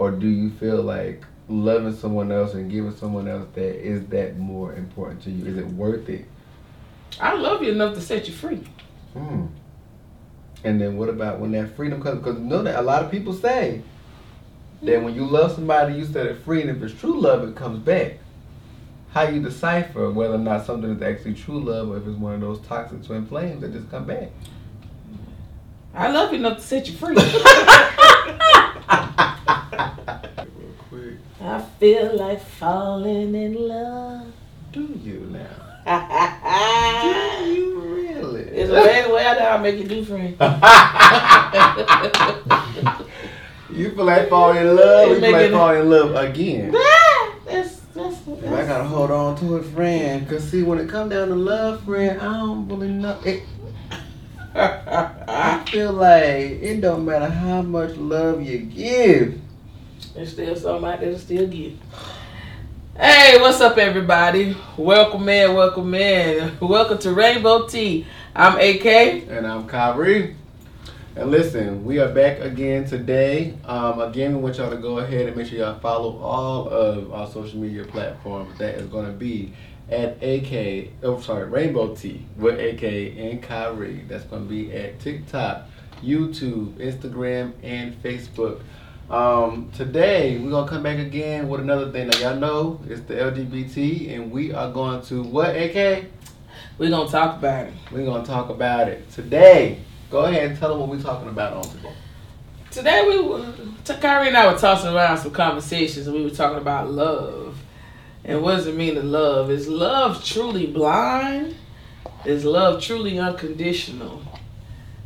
or do you feel like loving someone else and giving someone else that is that more important to you? Is it worth it? I love you enough to set you free. Hmm. And then what about when that freedom comes? Because you know that a lot of people say that when you love somebody, you set it free, and if it's true love, it comes back. How you decipher whether or not something is actually true love, or if it's one of those toxic twin flames that just come back? I love you enough to set you free. Real quick, I feel like falling in love. do you now? it's Do you really? a way the way I make you do, friend. you feel like falling in love? You feel like falling in love again? Ah, that's, that's, If I gotta hold on to it, friend. Cause see, when it come down to love, friend, I don't really know. It, I feel like it don't matter how much love you give. There's still some out there to still give. Hey, what's up, everybody? Welcome in, welcome in. Welcome to Rainbow Tea. I'm AK. And I'm Khiry. And listen, we are back again today. Um, again, we want y'all to go ahead and make sure y'all follow all of our social media platforms. That is going to be at AK, oh sorry, Rainbow Tea with AK and Khiry. That's going to be at TikTok, YouTube, Instagram, and Facebook. Um, today we're gonna come back again with another thing. Now y'all know it's the LGBT, and we are going to what AK? We're going to talk about it. We're gonna talk about it today. Go ahead and tell them what we're talking about on today. Today, we were, Khiry and I were tossing around some conversations and we were talking about love. And what does it mean to love? Is love truly blind? Is love truly unconditional?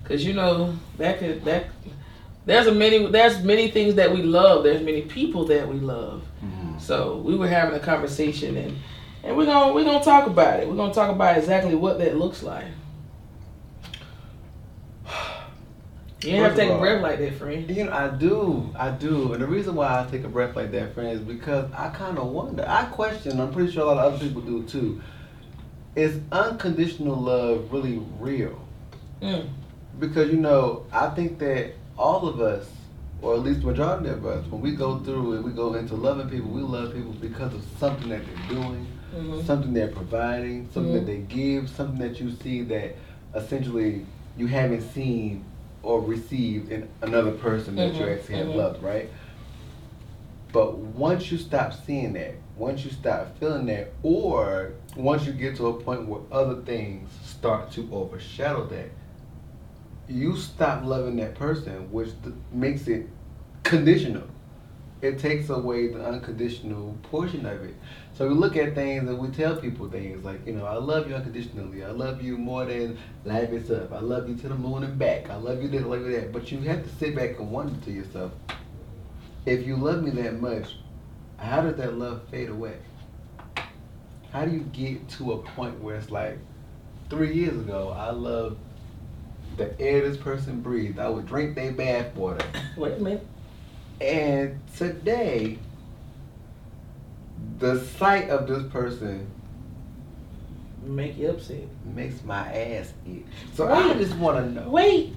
Because you know that could that there's a many there's many things that we love. There's many people that we love. So we were having a conversation and and we're gonna we're gonna talk about it. We're gonna talk about exactly what that looks like. You didn't have to take a breath like that, friend. You know, I do, I do, and the reason why I take a breath like that, friend, is because I kind of wonder. I question. I'm pretty sure a lot of other people do too. Is unconditional love really real? Mm. Because you know, I think that all of us, or at least the majority of us, when we go through and we go into loving people, we love people because of something that they're doing, Mhm. something they're providing, something that they give, something that you see that essentially you haven't seen or received in another person that you Mhm, actually have mhm. loved, right? But once you stop seeing that, once you stop feeling that, or once you get to a point where other things start to overshadow that, you stop loving that person, which th- makes it conditional. It takes away the unconditional portion of it. So we look at things and we tell people things like, you know, I love you unconditionally. I love you more than life itself. I love you to the moon and back. I love you this, you that. But you have to sit back and wonder to yourself, if you love me that much, how does that love fade away? How do you get to a point where it's like, three years ago, I loved the air this person breathed. I would drink their bath water. Wait a minute. And today, the sight of this person Make you upset. makes my ass itch. So I just want to know. Wait.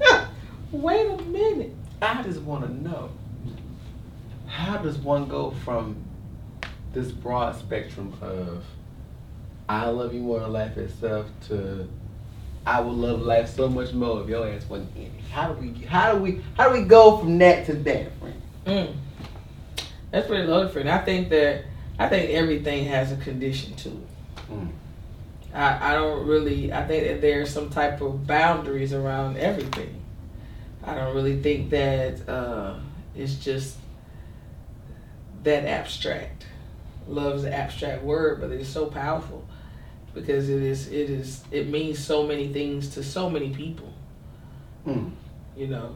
Wait a minute. I just want to know. How does one go from this broad spectrum of I love you more than life itself to I would love life so much more if your ass wasn't in it. How do we how do we how do we go from that to that, friend? Mm. That's pretty loaded, friend. I think that I think everything has a condition to it. Mm. I, I don't really I think that there's some type of boundaries around everything. I don't really think that uh, it's just that abstract. Love is an abstract word, but it's so powerful because it is it is it means so many things to so many people. Mm. You know,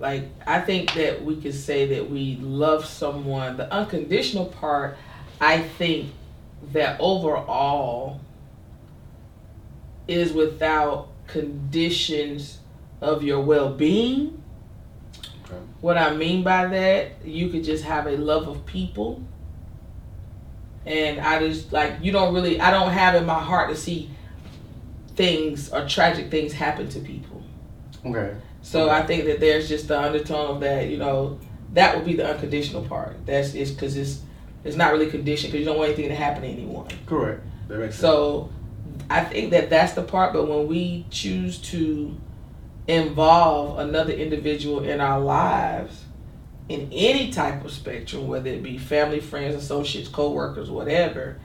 like I think that we could say that we love someone. The unconditional part, I think that overall is without conditions of your well-being. Okay. What I mean by that, you could just have a love of people. And I just like you don't really I don't have in my heart to see things or tragic things happen to people. Okay. So I think that there's just the undertone of that, you know, that would be the unconditional part. That's it's because it's it's not really conditioned because you don't want anything to happen to anyone. Correct. That makes sense. So I think that that's the part. But when we choose to involve another individual in our lives in any type of spectrum, whether it be family, friends, associates, co-workers, whatever,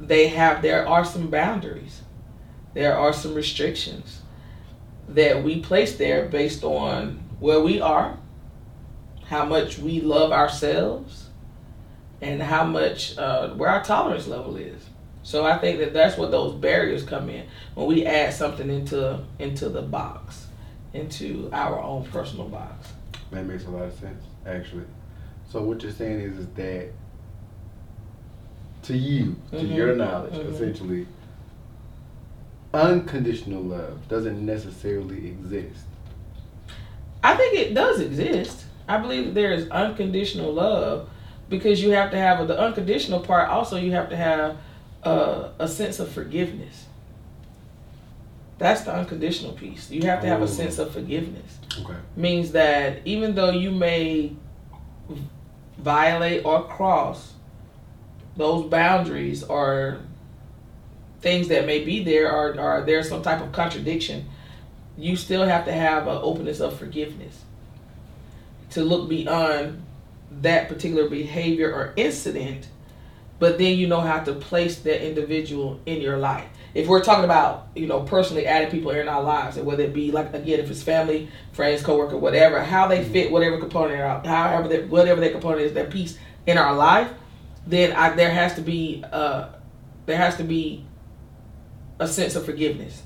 they have there are some boundaries. There are some restrictions that we place there based on where we are, how much we love ourselves, and how much uh, where our tolerance level is. So I think that that's what those barriers come in when we add something into into the box, into our own personal box. That makes a lot of sense, actually. So what you're saying is, is that to you, to Mhm. your knowledge, Mhm. essentially, unconditional love doesn't necessarily exist. I think it does exist. I believe that there is unconditional love because you have to have the unconditional part. Also, you have to have uh, a sense of forgiveness. That's the unconditional piece. You have to have Oh. a sense of forgiveness. Okay. Means that even though you may violate or cross those boundaries or things that may be there or, or there's some type of contradiction, you still have to have an openness of forgiveness to look beyond that particular behavior or incident, but then you know how to place that individual in your life. If we're talking about, you know, personally adding people in our lives, and whether it be like again, if it's family, friends, coworker, whatever, how they fit whatever component, out, however, that whatever that component is, that piece in our life, then I, there has to be, uh, there has to be a sense of forgiveness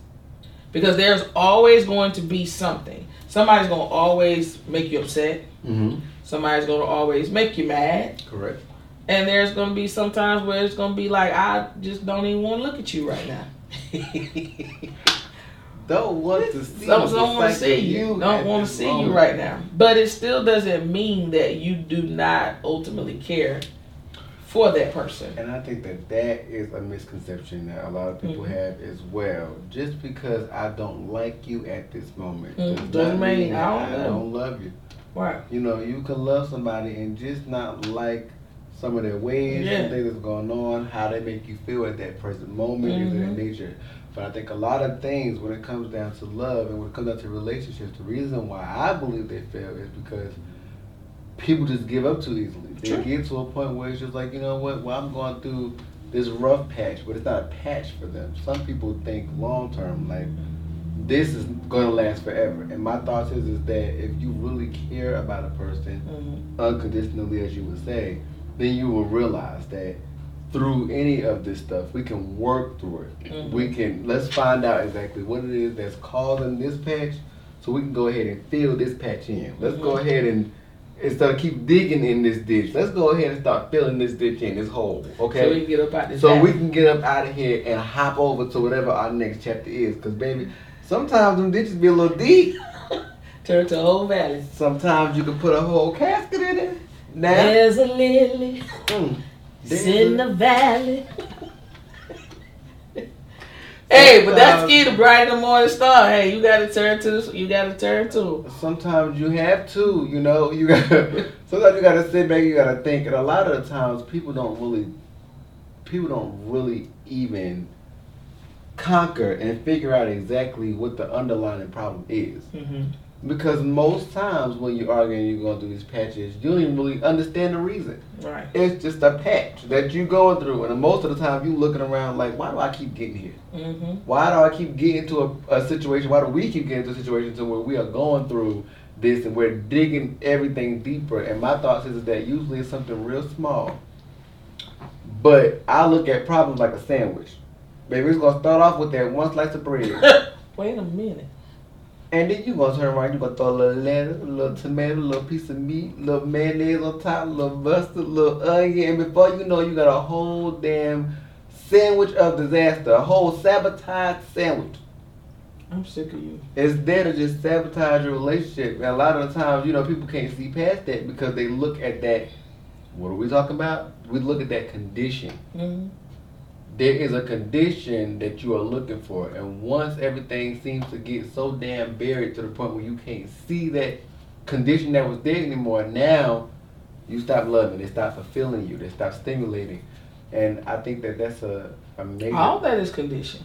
because there's always going to be something. Somebody's going to always make you upset. Mm-hmm. Somebody's going to always make you mad. Correct. And there's going to be sometimes where it's going to be like, I just don't even want to look at you right now. don't want to see. Don't, don't want to see you. Don't want to see you right now. But it still doesn't mean that you do not ultimately care for that person. And I think that that is a misconception that a lot of people Mhm. have as well. Just because I don't like you at this moment Mm, does doesn't mean mean I don't I love don't love you. Right. You know, you can love somebody and just not like some of their ways, Yeah. some things that's going on, how they make you feel at that present moment, things of Mhm. that nature. But I think a lot of things when it comes down to love and when it comes down to relationships, the reason why I believe they fail is because people just give up too easily. They get to a point where it's just like, you know what, well I'm going through this rough patch, but it's not a patch for them. Some people think long term, like this is gonna last forever. And my thoughts is is that if you really care about a person, hmm unconditionally, as you would say, then you will realize that through any of this stuff, we can work through it. Mhm. We can let's find out exactly what it is that's causing this patch, so we can go ahead and fill this patch in. Let's go Mhm. ahead and instead of keep digging in this ditch, let's go ahead and start filling this ditch in, this hole. So we Okay. can get up out this. So we can get up out of here and hop over to whatever our next chapter is. Cause baby, sometimes them ditches be a little deep. turn to a whole valley. Sometimes you can put a whole casket in it. Now, There's a lily mm, it's in the valley. hey, but that's Sometimes- key to brighten the morning star. Hey, you gotta turn to you gotta turn to. Sometimes you have to, you know, you gotta sometimes you gotta sit back, you gotta think, and a lot of the times people don't really, people don't really even conquer and figure out exactly what the underlying problem is. Mm-hmm. Because most times when you're arguing, you're going through these patches, you don't even really understand the reason. Right. It's just a patch that you're going through, and most of the time you're looking around like, why do I keep getting here? Mm-hmm. Why do I keep getting to a, a situation? Why do we keep getting to a situation to where we are going through this and we're digging everything deeper? And my thoughts is that usually it's something real small. But I look at problems like a sandwich. Baby, it's gonna start off with that one slice of bread. Wait a minute. And then you gonna turn around, you gonna throw a little lettuce, a little tomato, a little piece of meat, a little mayonnaise on top, a little mustard, a little onion, and before you know, you got a whole damn sandwich of disaster, a whole sabotaged sandwich. I'm sick of you. It's there to just sabotage your relationship. And a lot of the times, you know, people can't see past that because they look at that. What are we talking about? We look at that condition. Mm-hmm. There is a condition that you are looking for, and once everything seems to get so damn buried to the point where you can't see that condition that was there anymore. Now you stop loving, they stop fulfilling you, they stop stimulating, and I think that that's a, a major. All that is condition.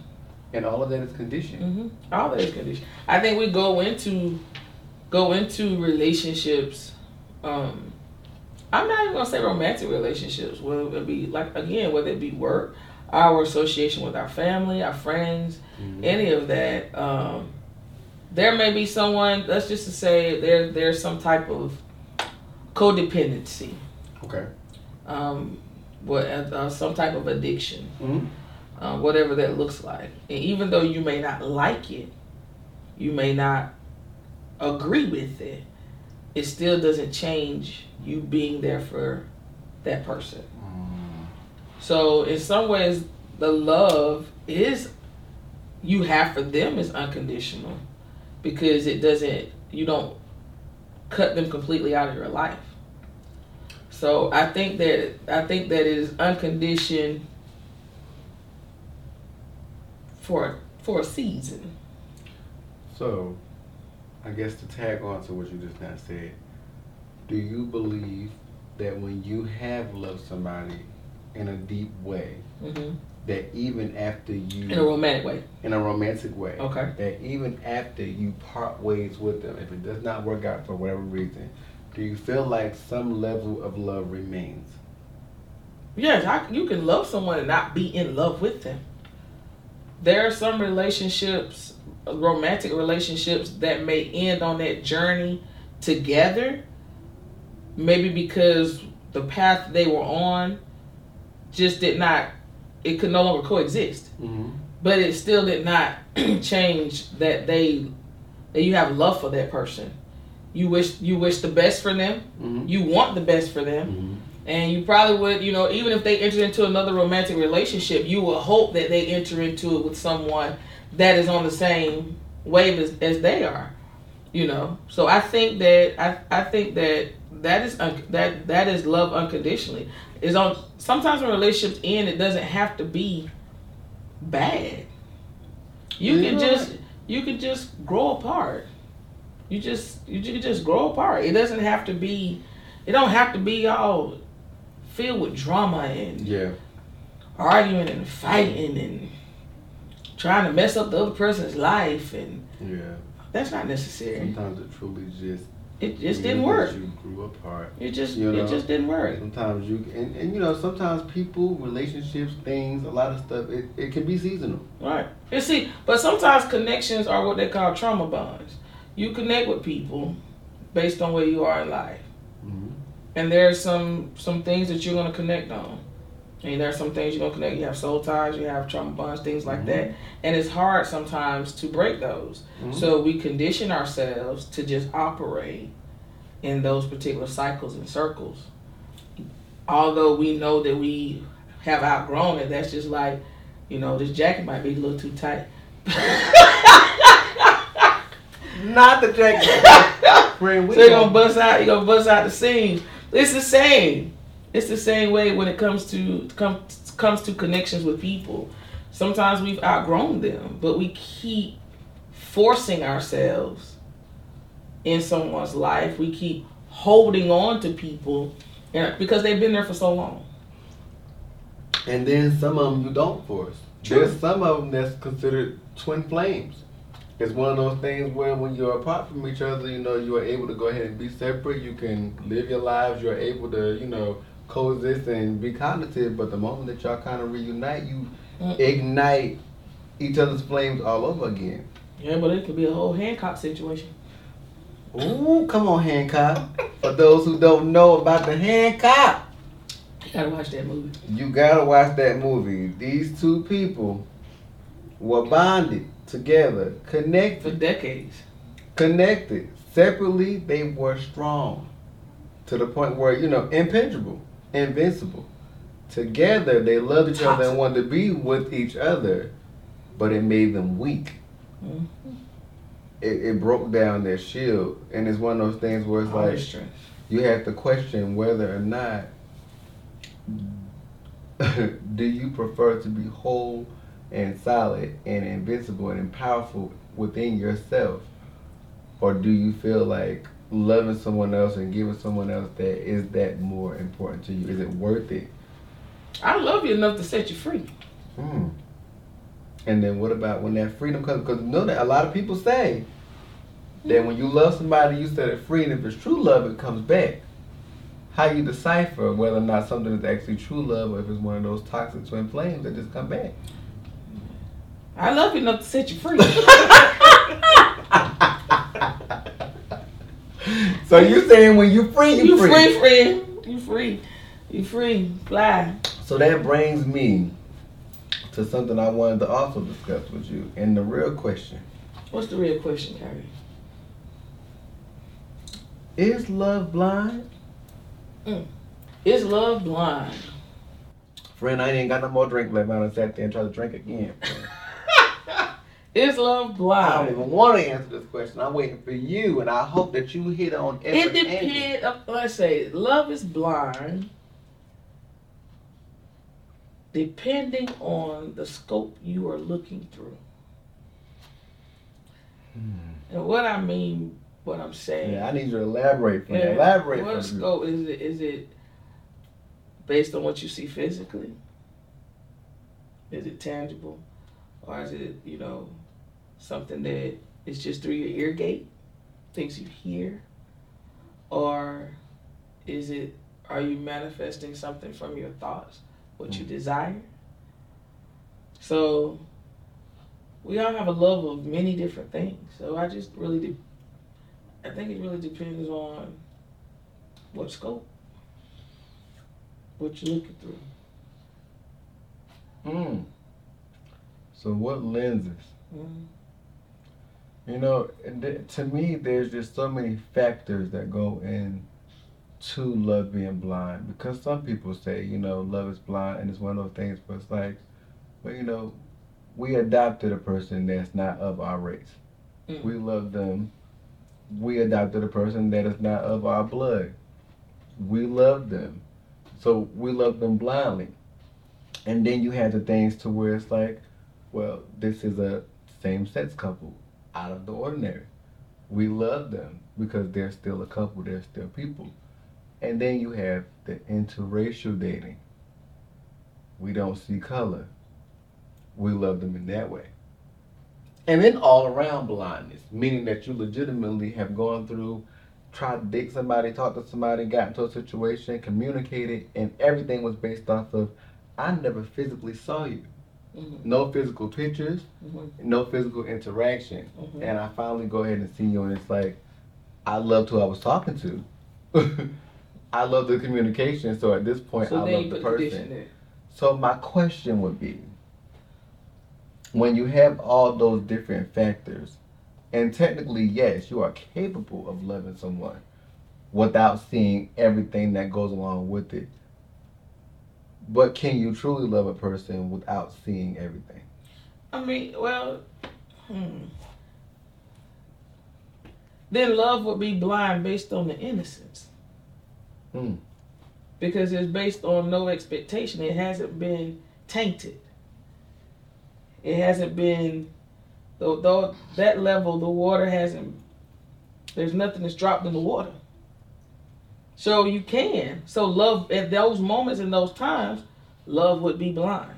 And all of that is condition. Mm-hmm. All that is condition. I think we go into go into relationships. Um, I'm not even gonna say romantic relationships. Whether it be like again, whether it be work, our association with our family, our friends, mm-hmm. any of that. Um, there may be someone. Let's just to say there there's some type of codependency. Okay. Um, what uh, some type of addiction. Mm-hmm uh, whatever that looks like. And even though you may not like it, you may not agree with it, it still doesn't change you being there for that person. So in some ways, the love is you have for them is unconditional because it doesn't you don't cut them completely out of your life. So I think that I think that it is unconditioned for for a season. So, I guess to tag on to what you just now said, do you believe that when you have loved somebody in a deep way, mm-hmm. that even after you in a romantic way, in a romantic way, okay, that even after you part ways with them, if it does not work out for whatever reason, do you feel like some level of love remains? Yes, I, you can love someone and not be in love with them there are some relationships, romantic relationships, that may end on that journey together. Maybe because the path they were on just did not, it could no longer coexist. Mm-hmm. But it still did not change that they that you have love for that person. You wish you wish the best for them. Mm-hmm. You want the best for them. Mm-hmm. And you probably would, you know, even if they enter into another romantic relationship, you will hope that they enter into it with someone that is on the same wave as, as they are. You know, so I think that I, I think that that is un, that that is love unconditionally. Is on sometimes when relationships end, it doesn't have to be bad. You can mm-hmm. just you can just grow apart. You just you can just grow apart. It doesn't have to be. It don't have to be all filled with drama and yeah. arguing and fighting and trying to mess up the other person's life and yeah. That's not necessary. Sometimes it truly just it just didn't work. You grew apart. It just you know? it just didn't work. Sometimes you and, and you know sometimes people, relationships, things, a lot of stuff. It, it can be seasonal. Right. You see, but sometimes connections are what they call trauma bonds. You connect with people based on where you are in life. Mm-hmm and there's some some things that you're gonna connect on. And there's some things you're gonna connect. You have soul ties, you have trauma bonds, things like mm-hmm. that. And it's hard sometimes to break those. Mm-hmm. So we condition ourselves to just operate in those particular cycles and circles. Although we know that we have outgrown it, that's just like, you know, this jacket might be a little too tight. Not the jacket. So you're gonna bust out. You're gonna bust out the seams. It's the same. It's the same way when it comes to comes comes to connections with people. Sometimes we've outgrown them, but we keep forcing ourselves in someone's life. We keep holding on to people because they've been there for so long. And then some of them you don't force. True. There's some of them that's considered twin flames it's one of those things where when you're apart from each other, you know, you are able to go ahead and be separate. You can live your lives. You're able to, you know, coexist and be cognitive. But the moment that y'all kind of reunite, you mm. ignite each other's flames all over again. Yeah, but it could be a whole Hancock situation. Ooh, come on, Hancock. For those who don't know about the Hancock. You gotta watch that movie. You gotta watch that movie. These two people were bonded together, connected. For decades. Connected. Separately, they were strong. To the point where, you know, impenetrable, invincible. Together, they loved each other and wanted to be with each other, but it made them weak. Mm-hmm. It, it, broke down their shield. And it's one of those things where it's All like, you have to question whether or not do you prefer to be whole and solid and invincible and powerful within yourself? Or do you feel like loving someone else and giving someone else that is that more important to you? Is it worth it? I love you enough to set you free. Hmm. And then what about when that freedom comes? Because you know that a lot of people say that when you love somebody, you set it free, and if it's true love, it comes back. How you decipher whether or not something is actually true love, or if it's one of those toxic twin flames that just come back? I love you enough to set you free. so you saying when you free, you, you free. free, friend. You free. You free. Fly. So that brings me to something I wanted to also discuss with you, and the real question: What's the real question, Khiry? Is love blind? Mm. Is love blind? Friend, I ain't got no more drink left. I done sat there and tried to drink again. Is love blind? I don't even want to answer this question. I'm waiting for you, and I hope that you hit on every It angle. depends. uh, Let's say love is blind, depending on the scope you are looking through. And what I mean, what I'm saying. Yeah, I need you to elaborate. For Yeah. me. Elaborate. What for me. scope is it? Is it based on what you see physically? Is it tangible, or is it you know something that is just through your ear gate, things you hear, or is it are you manifesting something from your thoughts, what you Mm. desire? So we all have a love of many different things. So I just really de- I think it really depends on what scope, what you're looking through. Hmm. So what lenses? Mm. You know, th- to me, there's just so many factors that go in to love being blind. Because some people say, you know, love is blind, and it's one of those things. But it's like, well, you know, we adopted a person that's not of our race. Mm. We love them. We adopted a person that is not of our blood. We love them. So we love them blindly. And then you have the things to where it's like, well, this is a same sex couple out of the ordinary. We love them because they're still a couple, they're still people. And then you have the interracial dating. We don't see color. We love them in that way. And then all around blindness, meaning that you legitimately have gone through, tried to date somebody, talked to somebody, got into a situation, communicated, and everything was based off of, I never physically saw you. Mhm. No physical pictures, Mhm. no physical interaction. Mhm. And I finally go ahead and see you, and it's like, I loved who I was talking to. I love the communication, so at this point, So I love the person. So my question would be, when you have all those different factors, and technically, yes, you are capable of loving someone without seeing everything that goes along with it. But can you truly love a person without seeing everything? I mean, well, hmm. Then love would be blind based on the innocence. Hmm. Because it's based on no expectation. It hasn't been tainted. It hasn't been, though, though that level, the water hasn't, there's nothing that's dropped in the water. So you can. So love, at those moments, in those times, love would be blind.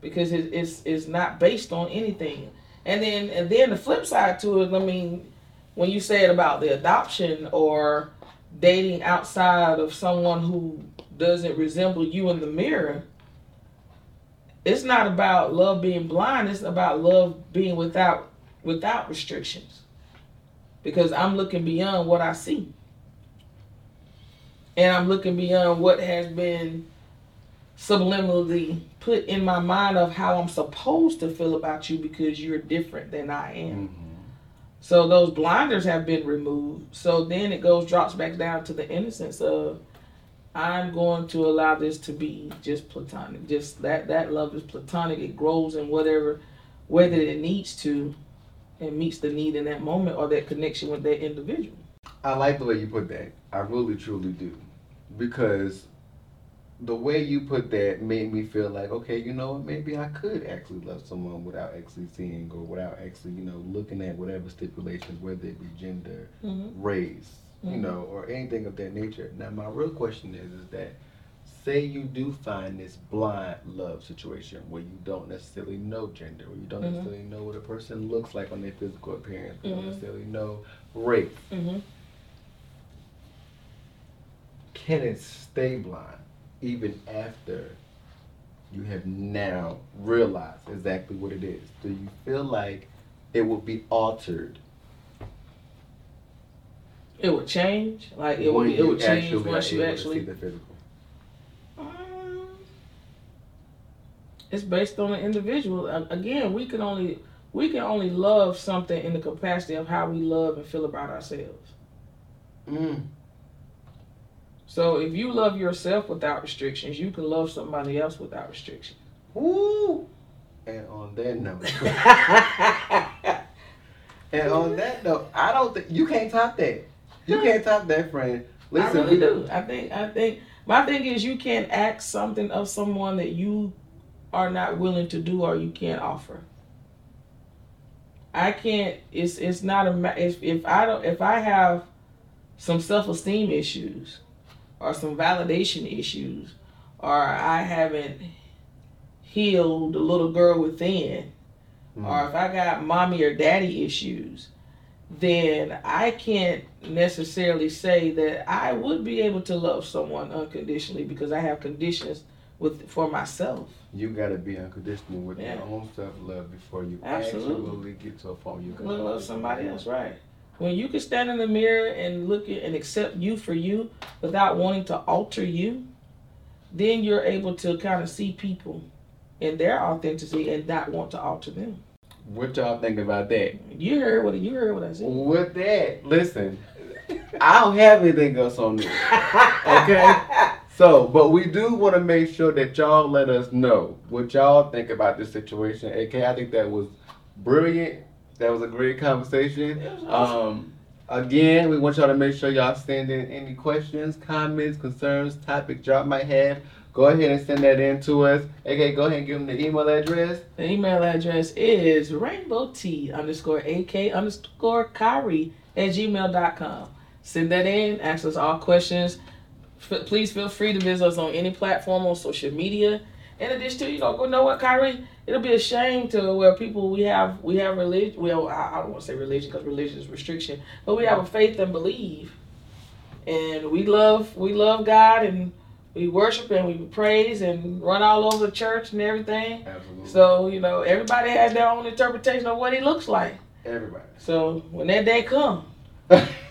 Because it, it's, it's not based on anything. And then, and then the flip side to it, I mean, when you said about the adoption or dating outside of someone who doesn't resemble you in the mirror, it's not about love being blind, it's about love being without without restrictions. Because I'm looking beyond what I see. And I'm looking beyond what has been subliminally put in my mind of how I'm supposed to feel about you because you're different than I am. Mm-hmm. So those blinders have been removed. So then it goes drops back down to the innocence of I'm going to allow this to be just platonic. Just that that love is platonic. It grows in whatever that it needs to and meets the need in that moment or that connection with that individual. I like the way you put that. I really truly do. Because the way you put that made me feel like, okay, you know what, maybe I could actually love someone without actually seeing or without actually, you know, looking at whatever stipulations, whether it be gender, Mm-hmm. race, you Mhm. know, or anything of that nature. Now, my real question is, is that say you do find this blind love situation where you don't necessarily know gender, where you don't Mhm. necessarily know what a person looks like on their physical appearance, you don't Mhm. necessarily know race. Can it stay blind even after you have now realized exactly what it is? Do you feel like it will be altered It would change. Like it would. It would you change once you actually. see the physical? Um, it's based on the individual. Again, we can only we can only love something in the capacity of how we love and feel about ourselves. Mm. So if you love yourself without restrictions, you can love somebody else without restrictions. Woo! And on that note, and on that note, I don't think you can't top that. You can't top that, friend. Listen, I really do. I think. I think. My thing is, you can't ask something of someone that you are not willing to do or you can't offer. I can't. It's it's not a. ma- If if I don't if I have some self esteem issues or some validation issues or I haven't healed the little girl within Mm. or if I got mommy or daddy issues, then I can't necessarily say that I would be able to love someone unconditionally because I have conditions with for myself. you gotta be unconditional with Yeah. your own self love before you Absolutely. actually get to a point you can Love, love somebody else, right? When you can stand in the mirror and look at and accept you for you without wanting to alter you, then you're able to kind of see people in their authenticity and not want to alter them. What y'all think about that? You heard what you heard what I said. With that, listen, I don't have anything else on this. Okay. So, but we do want to make sure that y'all let us know what y'all think about this situation. AK, I think that was brilliant. That was a great conversation. It was awesome. Um, again, we want y'all to make sure y'all send in any questions, comments, concerns, topics y'all might have. Go ahead and send that in to us. AK, go ahead and give them the email address. The email address is rainbow t underscore ak underscore Khiry at gmail.com. Send that in, ask us all questions. F- please feel free to visit us on any platform on social media. In addition to, you know, go know what, Khiry, it'll be a shame to where people we have we have religion. Well, I, I don't want to say religion because religion is restriction, but we have a faith and believe, and we love we love God and we worship and we praise and run all over the church and everything. Absolutely. So, you know, everybody has their own interpretation of what he looks like. Everybody. So when that day come,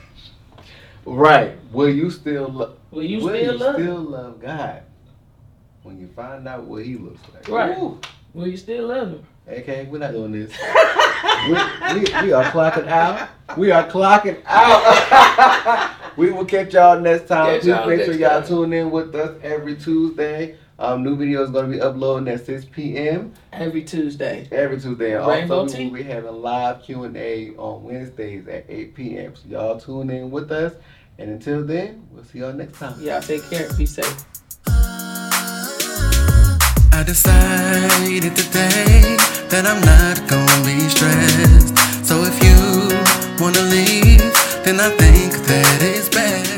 right. Will you still love? will you will still you love? still love God when you find out what He looks like? Right. Ooh. Will you still love him? Okay, we're not doing this. we, we, we are clocking out. We are clocking out. we will catch y'all next time. Catch Please make sure y'all time. tune in with us every Tuesday. Um, new videos going to be uploading at 6 p.m. Every Tuesday. every Tuesday. And Rainbow also, we Tea? will be having live Q&A on Wednesdays at 8 p.m. So y'all tune in with us. And until then, we'll see y'all next time. Y'all take care. Be safe. I decided today that I'm not gonna be stressed. So if you wanna leave, then I think that it's best.